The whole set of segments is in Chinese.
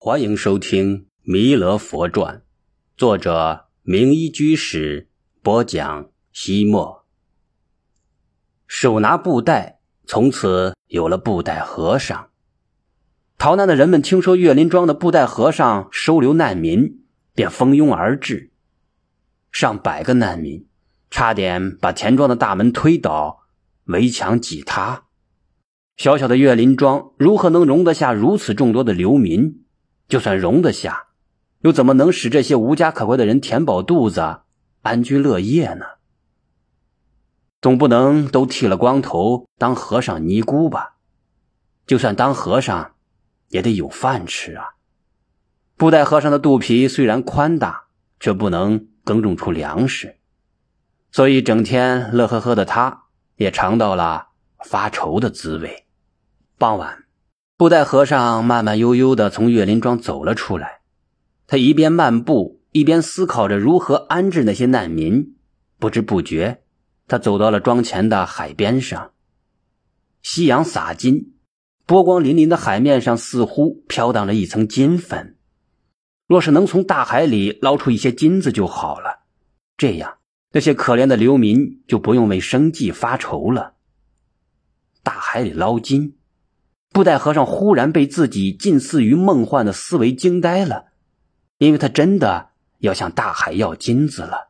欢迎收听《弥勒佛传》，作者明一居士播讲。西莫手拿布袋，从此有了布袋和尚。逃难的人们听说岳林庄的布袋和尚收留难民，便蜂拥而至。上百个难民差点把田庄的大门推倒，围墙挤塌。小小的岳林庄如何能容得下如此众多的流民？就算容得下，又怎么能使这些无家可归的人填饱肚子、安居乐业呢？总不能都剃了光头当和尚尼姑吧？就算当和尚，也得有饭吃啊！布袋和尚的肚皮虽然宽大，却不能耕种出粮食，所以整天乐呵呵的他，也尝到了发愁的滋味。傍晚。布袋和尚慢慢悠悠地从岳林庄走了出来，他一边漫步，一边思考着如何安置那些难民。不知不觉，他走到了庄前的海边上。夕阳洒金，波光粼粼的海面上似乎飘荡着一层金粉。若是能从大海里捞出一些金子就好了，这样那些可怜的流民就不用为生计发愁了。大海里捞金。布袋和尚忽然被自己近似于梦幻的思维惊呆了，因为他真的要向大海要金子了。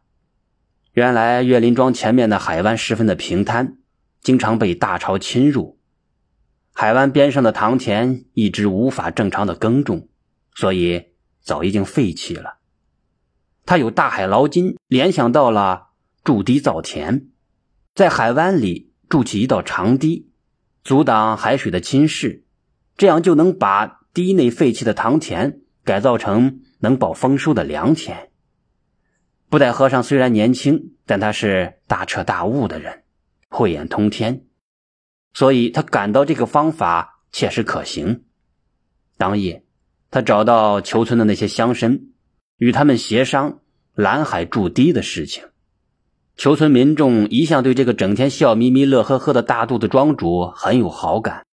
原来岳林庄前面的海湾十分的平坦，经常被大潮侵入。海湾边上的塘田一直无法正常的耕种，所以早已经废弃了。他有大海捞金，联想到了筑堤造田，在海湾里筑起一道长堤。阻挡海水的侵蚀，这样就能把堤内废弃的塘田改造成能保丰收的良田。布袋和尚虽然年轻，但他是大彻大悟的人，慧眼通天，所以他感到这个方法切实可行。当夜，他找到求村的那些乡绅，与他们协商拦海筑堤的事情。求村民众一向对这个整天笑眯眯、乐呵呵的大肚子庄主很有好感，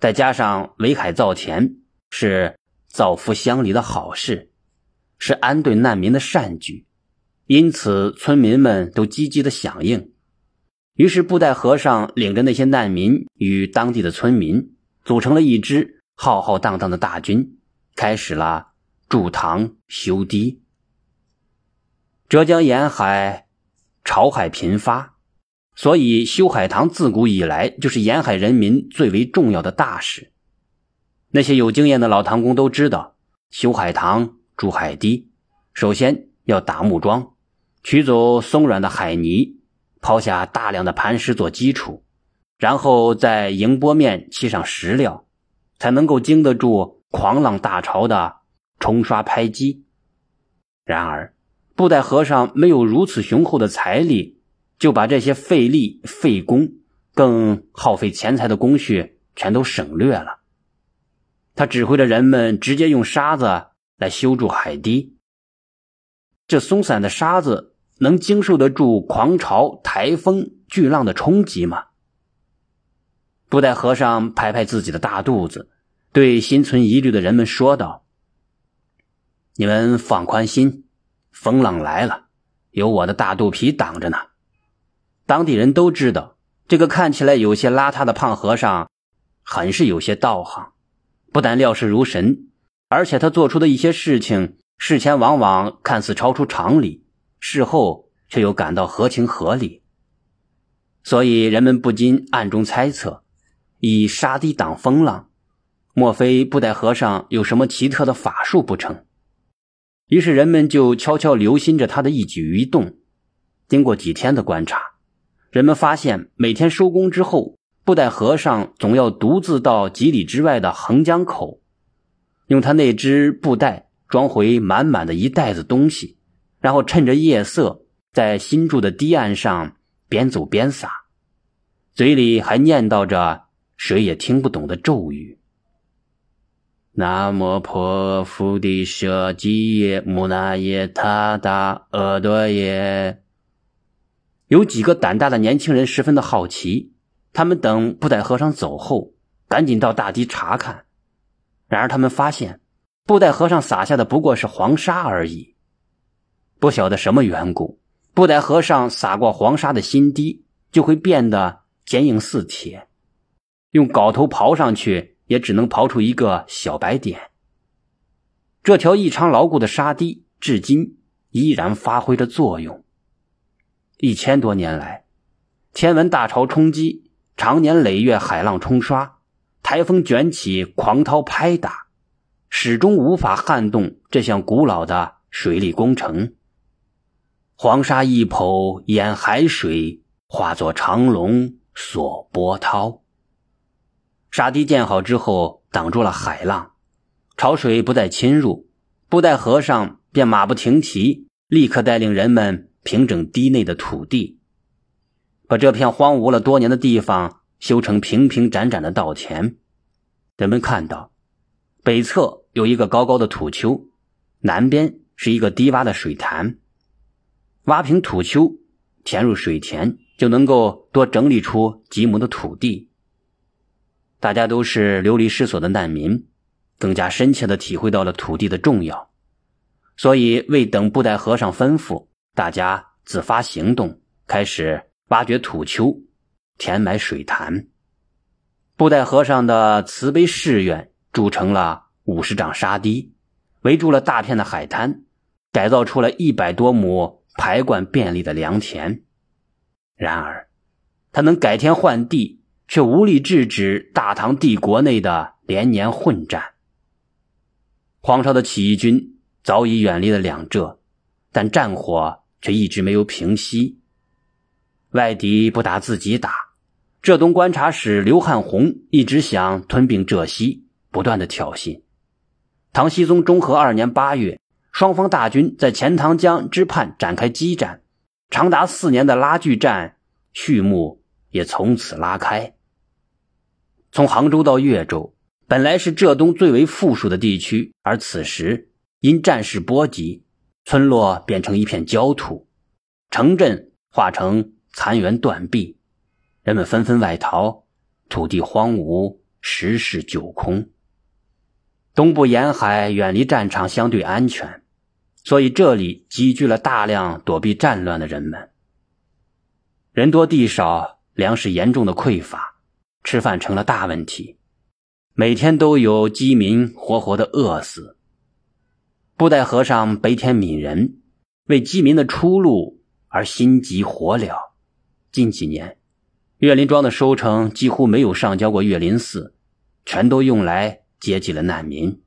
再加上围海造田是造福乡里的好事，是安顿难民的善举，因此村民们都积极的响应。于是布袋和尚领着那些难民与当地的村民组成了一支浩浩荡荡的大军，开始了筑塘修堤。浙江沿海。潮海频发，所以修海塘自古以来就是沿海人民最为重要的大事。那些有经验的老塘工都知道，修海塘、筑海堤，首先要打木桩，取走松软的海泥，抛下大量的磐石做基础，然后在迎波面砌上石料，才能够经得住狂浪大潮的冲刷拍击。然而，布袋和尚没有如此雄厚的财力，就把这些费力、费工、更耗费钱财的工序全都省略了。他指挥着人们直接用沙子来修筑海堤。这松散的沙子能经受得住狂潮、台风、巨浪的冲击吗？布袋和尚拍拍自己的大肚子，对心存疑虑的人们说道：“你们放宽心。”风浪来了，有我的大肚皮挡着呢。当地人都知道，这个看起来有些邋遢的胖和尚，很是有些道行。不但料事如神，而且他做出的一些事情，事前往往看似超出常理，事后却又感到合情合理。所以人们不禁暗中猜测：以沙堤挡风浪，莫非布袋和尚有什么奇特的法术不成？于是人们就悄悄留心着他的一举一动。经过几天的观察，人们发现每天收工之后，布袋和尚总要独自到几里之外的横江口，用他那只布袋装回满满的一袋子东西，然后趁着夜色，在新筑的堤岸上边走边撒，嘴里还念叨着谁也听不懂的咒语。南无婆佛的舍基耶木那耶他达阿多耶。有几个胆大的年轻人十分的好奇，他们等布袋和尚走后，赶紧到大堤查看。然而他们发现，布袋和尚撒下的不过是黄沙而已。不晓得什么缘故，布袋和尚撒过黄沙的心堤就会变得坚硬似铁，用镐头刨上去也只能刨出一个小白点。这条异常牢固的沙堤至今依然发挥着作用。一千多年来，天文大潮冲击，常年累月海浪冲刷，台风卷起，狂涛拍打，始终无法撼动这项古老的水利工程。黄沙一抔淹海水，化作长龙锁波涛。沙堤建好之后，挡住了海浪。潮水不再侵入，布袋和尚便马不停蹄，立刻带领人们平整堤内的土地，把这片荒芜了多年的地方修成平平展展的稻田。人们看到，北侧有一个高高的土丘，南边是一个低洼的水潭。挖平土丘，填入水田，就能够多整理出几亩的土地。大家都是流离失所的难民。更加深切的体会到了土地的重要，所以未等布袋和尚吩咐，大家自发行动，开始挖掘土丘，填埋水潭。布袋和尚的慈悲誓愿筑成了五十丈沙堤，围住了大片的海滩，改造出了一百多亩排灌便利的良田。然而，他能改天换地，却无力制止大唐帝国内的连年混战。黄巢的起义军早已远离了两浙，但战火却一直没有平息。外敌不打自己打，浙东观察使刘汉宏一直想吞并浙西，不断的挑衅。唐僖宗中和二年八月，双方大军在钱塘江之畔展开激战，长达四年的拉锯战序幕也从此拉开。从杭州到岳州。本来是浙东最为富庶的地区，而此时因战事波及，村落变成一片焦土，城镇化成残垣断壁，人们纷纷外逃，土地荒芜，十室九空。东部沿海远离战场，相对安全，所以这里积聚了大量躲避战乱的人们。人多地少，粮食严重的匮乏，吃饭成了大问题。每天都有饥民活活的饿死。布袋和尚悲天悯人，为饥民的出路而心急火燎。近几年，岳林庄的收成几乎没有上交过岳林寺，全都用来接济了难民。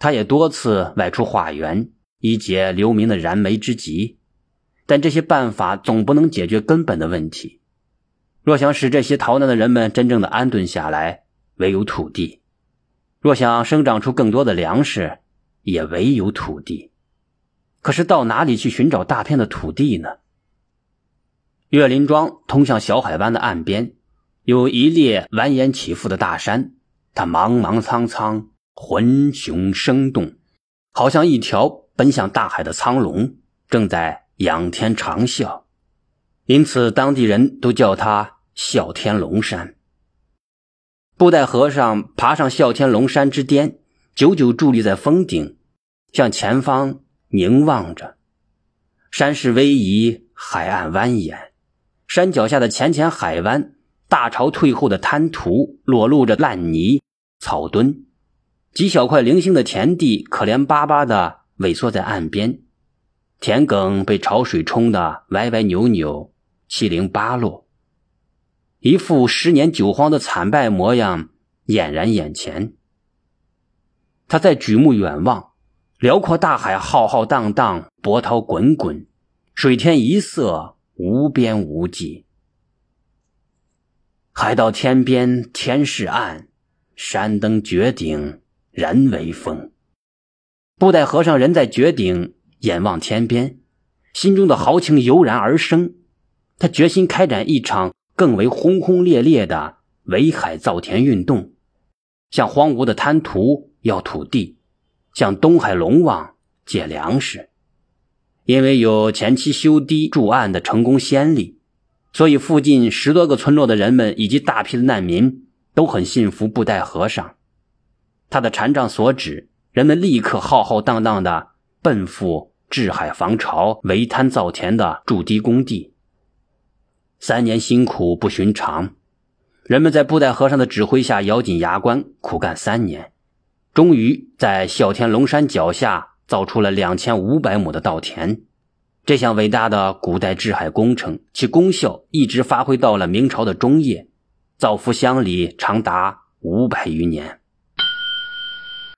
他也多次外出化缘，以解流民的燃眉之急。但这些办法总不能解决根本的问题。若想使这些逃难的人们真正的安顿下来，唯有土地，若想生长出更多的粮食，也唯有土地。可是到哪里去寻找大片的土地呢？岳林庄通向小海湾的岸边，有一列蜿蜒起伏的大山，它茫茫苍苍，浑雄生动，好像一条奔向大海的苍龙，正在仰天长啸，因此当地人都叫它“啸天龙山”。布袋和尚爬上啸天龙山之巅，久久伫立在峰顶，向前方凝望着。山势逶迤，海岸蜿蜒，山脚下的浅浅海湾，大潮退后的滩涂裸露着烂泥、草墩，几小块零星的田地可怜巴巴地萎缩在岸边，田埂被潮水冲得歪歪扭扭，七零八落。一副十年九荒的惨败模样俨然眼前。他在举目远望，辽阔大海浩浩荡荡，波涛滚滚，水天一色，无边无际。海到天边天是暗，山登绝顶人为峰。布袋和尚人在绝顶，眼望天边，心中的豪情油然而生。他决心开展一场。更为轰轰烈烈的围海造田运动，向荒芜的滩涂要土地，向东海龙王借粮食。因为有前期修堤筑岸的成功先例，所以附近十多个村落的人们以及大批的难民都很信服布袋和尚。他的禅杖所指，人们立刻浩浩荡荡的奔赴治海防潮、围滩造田的筑堤工地。三年辛苦不寻常，人们在布袋和尚的指挥下咬紧牙关苦干三年，终于在孝天龙山脚下造出了两千五百亩的稻田。这项伟大的古代治海工程，其功效一直发挥到了明朝的中叶，造福乡里长达五百余年。